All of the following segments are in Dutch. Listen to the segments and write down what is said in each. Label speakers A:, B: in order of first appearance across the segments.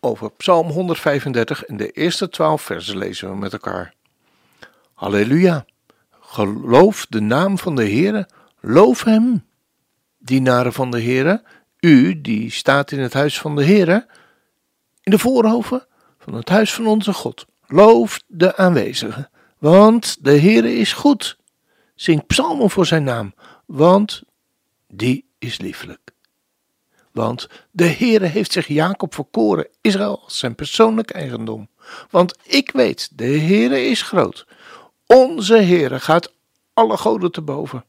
A: over Psalm 135 en de eerste twaalf versen lezen we met elkaar. Halleluja! Geloof de naam van de Heere, loof hem. Dienaren van de Heere, u die staat in het huis van de Heere, in de voorhoven van het huis van onze God. Loof de aanwezigen, want de Heere is goed. Zing psalmen voor zijn naam, want die is lieflijk. Want de Heere heeft zich Jacob verkoren, Israël als zijn persoonlijk eigendom. Want ik weet, de Heere is groot. Onze Heere gaat alle goden te boven.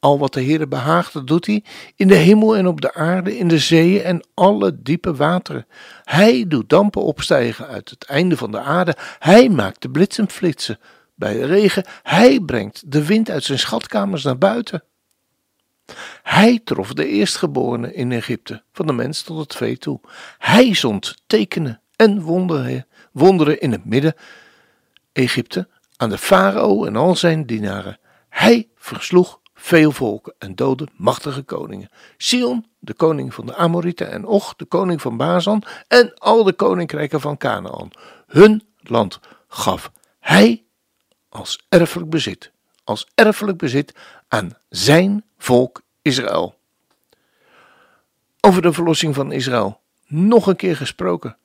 A: Al wat de Heere behaagt, doet hij in de hemel en op de aarde, in de zeeën en alle diepe wateren. Hij doet dampen opstijgen uit het einde van de aarde. Hij maakt de bliksem flitsen bij de regen. Hij brengt de wind uit zijn schatkamers naar buiten. Hij trof de eerstgeborene in Egypte, van de mens tot het vee toe. Hij zond tekenen en wonderen, wonderen in het midden Egypte aan de farao en al zijn dienaren. Hij versloeg veel volken en doodde machtige koningen. Sion, de koning van de Amorieten, en Och, de koning van Bazan, en al de koninkrijken van Canaan. Hun land gaf hij als erfelijk bezit, als erfelijk bezit aan zijn volk Israël. Over de verlossing van Israël nog een keer gesproken.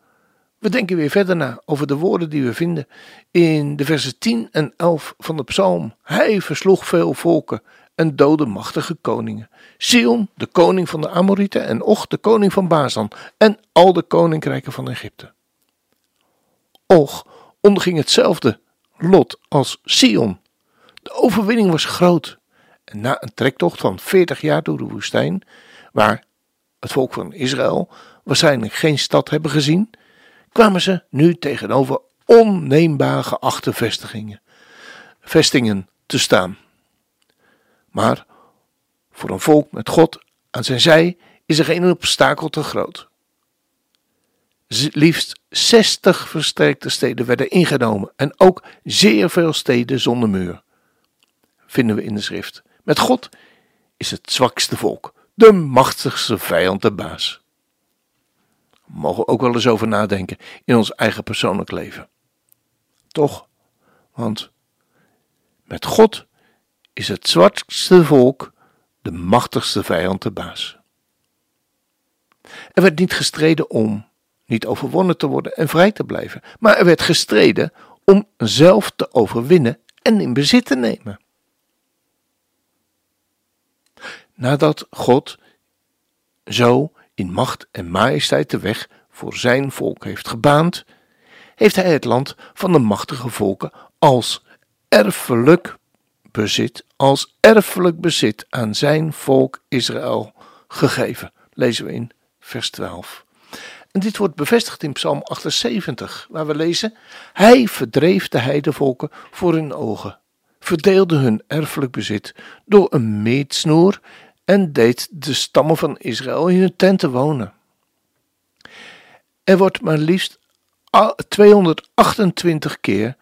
A: We denken weer verder na over de woorden die we vinden in de versen 10 en 11 van de psalm. Hij versloeg veel volken en doodde machtige koningen. Sion, de koning van de Amorieten, en Och, de koning van Bazan, en al de koninkrijken van Egypte. Och onderging hetzelfde lot als Sion. De overwinning was groot. Na een trektocht van 40 jaar door de woestijn, waar het volk van Israël waarschijnlijk geen stad hebben gezien, kwamen ze nu tegenover onneembare geachte vestigingen, vestingen te staan. Maar voor een volk met God aan zijn zij is er geen obstakel te groot. Liefst 60 versterkte steden werden ingenomen en ook zeer veel steden zonder muur. Vinden we in de schrift. Met God is het zwakste volk, de machtigste vijand de baas. We mogen ook wel eens over nadenken in ons eigen persoonlijk leven. Toch, want met God is het zwakste volk de machtigste vijand de baas. Er werd niet gestreden om niet overwonnen te worden en vrij te blijven, maar er werd gestreden om zelf te overwinnen en in bezit te nemen. Nadat God zo in macht en majesteit de weg voor zijn volk heeft gebaand, heeft hij het land van de machtige volken als erfelijk bezit, als erfelijk bezit aan zijn volk Israël gegeven. Lezen we in vers 12. En dit wordt bevestigd in Psalm 78, waar we lezen: Hij verdreef de heidevolken voor hun ogen, verdeelde hun erfelijk bezit door een meetsnoer en deed de stammen van Israël in hun tenten wonen. Er wordt maar liefst 228 keer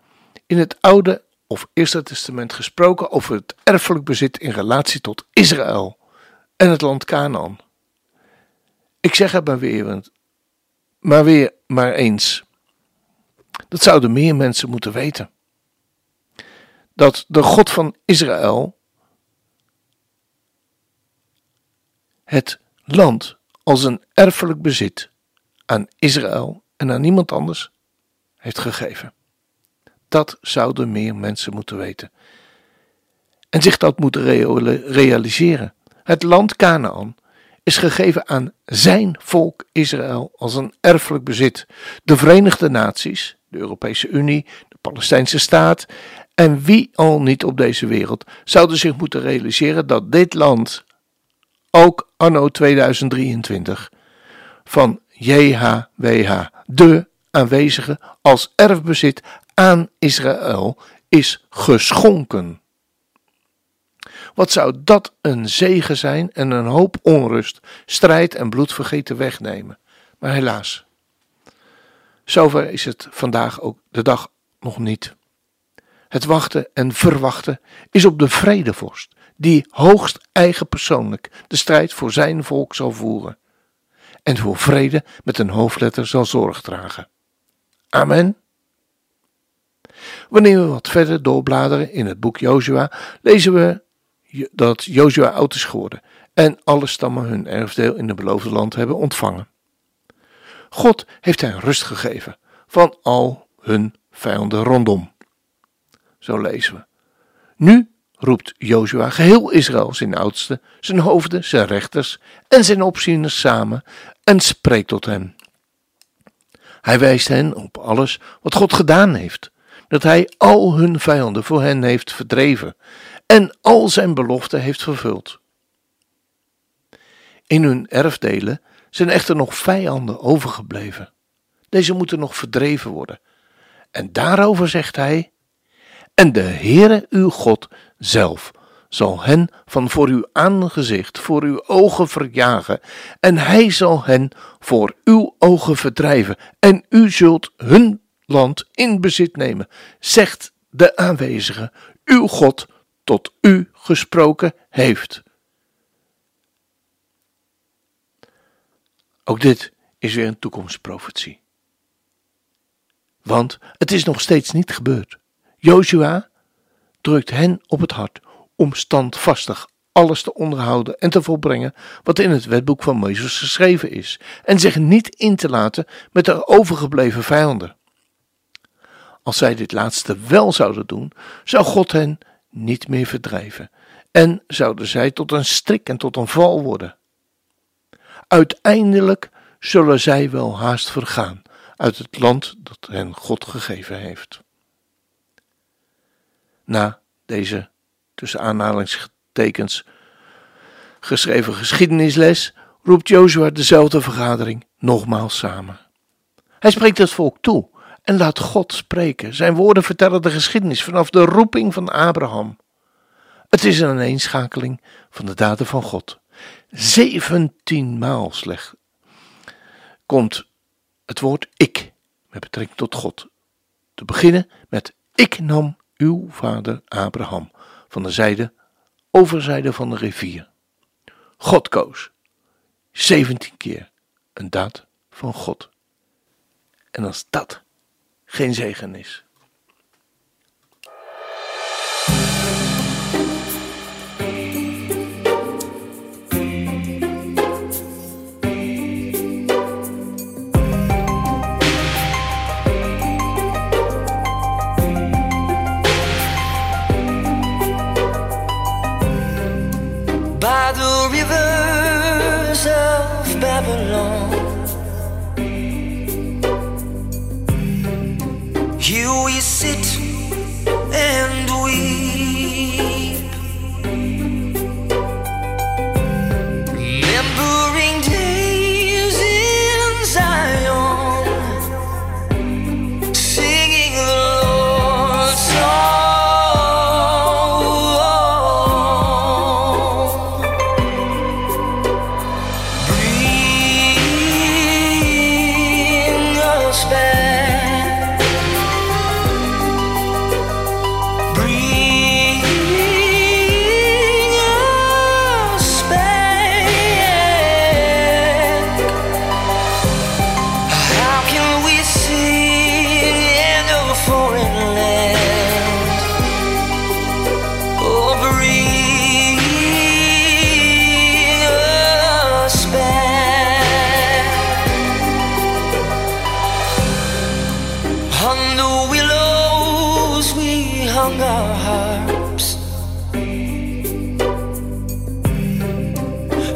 A: in het Oude of Eerste Testament gesproken over het erfelijk bezit in relatie tot Israël en het land Canaan. Ik zeg het maar weer, maar weer maar eens. Dat zouden meer mensen moeten weten. Dat de God van Israël het land als een erfelijk bezit aan Israël en aan niemand anders heeft gegeven. Dat zouden meer mensen moeten weten. En zich dat moeten realiseren. Het land Canaan is gegeven aan zijn volk Israël als een erfelijk bezit. De Verenigde Naties, de Europese Unie, de Palestijnse staat en wie al niet op deze wereld zouden zich moeten realiseren dat dit land ook anno 2023, van JHWH, de aanwezigen als erfbezit aan Israël is geschonken. Wat zou dat een zegen zijn en een hoop onrust, strijd en bloedvergeten wegnemen. Maar helaas, zover is het vandaag ook de dag nog niet. Het wachten en verwachten is op de vredevorst, die hoogst eigen persoonlijk de strijd voor zijn volk zal voeren en voor vrede met een hoofdletter zal zorg dragen. Amen. Wanneer we wat verder doorbladeren in het boek Jozua, lezen we dat Jozua oud is geworden en alle stammen hun erfdeel in het beloofde land hebben ontvangen. God heeft hen rust gegeven van al hun vijanden rondom. Zo lezen we. Nu roept Jozua geheel Israël zijn oudsten, zijn hoofden, zijn rechters en zijn opzieners samen en spreekt tot hen. Hij wijst hen op alles wat God gedaan heeft, dat hij al hun vijanden voor hen heeft verdreven en al zijn beloften heeft vervuld. In hun erfdelen zijn echter nog vijanden overgebleven. Deze moeten nog verdreven worden. En daarover zegt hij: En de Heere uw God zelf zal hen van voor uw aangezicht, voor uw ogen verjagen, en hij zal hen voor uw ogen verdrijven, en u zult hun land in bezit nemen, zegt de aanwezige, uw God tot u gesproken heeft. Ook dit is weer een toekomstprofetie. Want het is nog steeds niet gebeurd. Joshua drukt hen op het hart om standvastig alles te onderhouden en te volbrengen wat in het wetboek van Mozes geschreven is, en zich niet in te laten met de overgebleven vijanden. Als zij dit laatste wel zouden doen, zou God hen niet meer verdrijven en zouden zij tot een strik en tot een val worden. Uiteindelijk zullen zij wel haast vergaan uit het land dat hen God gegeven heeft. Na deze tussen aanhalingstekens geschreven geschiedenisles roept Jozua dezelfde vergadering nogmaals samen. Hij spreekt het volk toe en laat God spreken. Zijn woorden vertellen de geschiedenis vanaf de roeping van Abraham. Het is een aaneenschakeling van de daden van God. Zeventien maal slecht komt het woord ik met betrekking tot God. Te beginnen met ik nam uw vader Abraham van de zijde, overzijde van de rivier. God koos. 17 keer een daad van God. En als dat geen zegen is,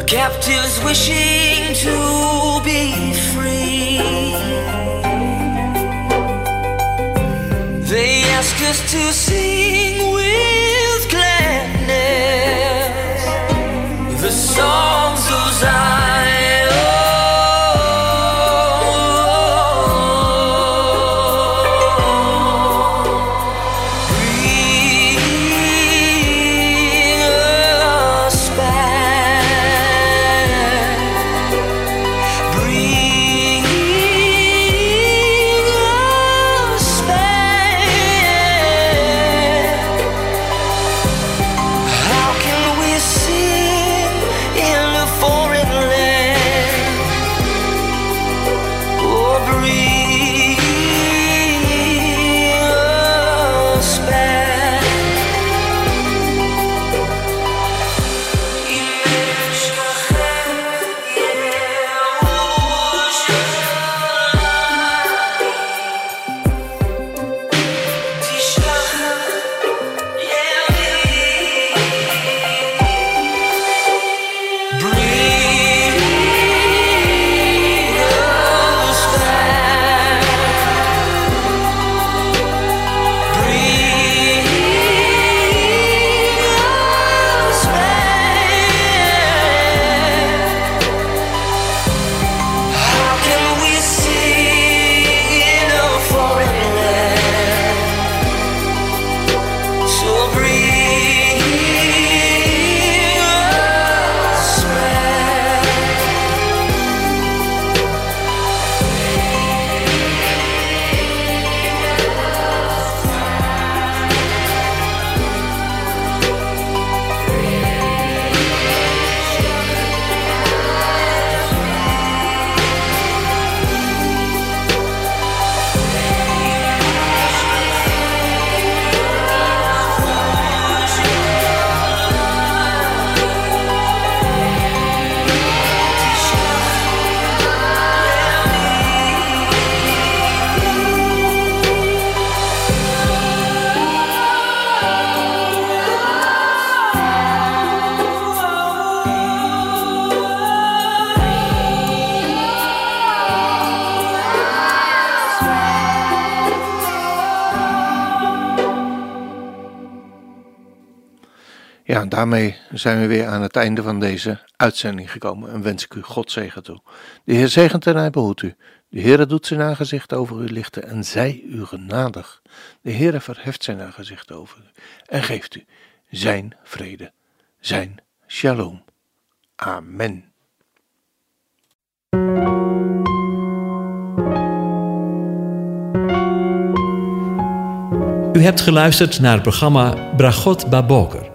B: captives wishing to be free. They ask us to sing with gladness the songs of Zion.
A: Ja, daarmee zijn we weer aan het einde van deze uitzending gekomen en wens ik u God zegen toe. De Heer zegent en hij behoedt u. De Heer doet zijn aangezicht over u lichten en zij u genadig. De Heer verheft zijn aangezicht over u en geeft u zijn vrede, zijn shalom. Amen.
C: U hebt geluisterd naar het programma Bragot Baboker.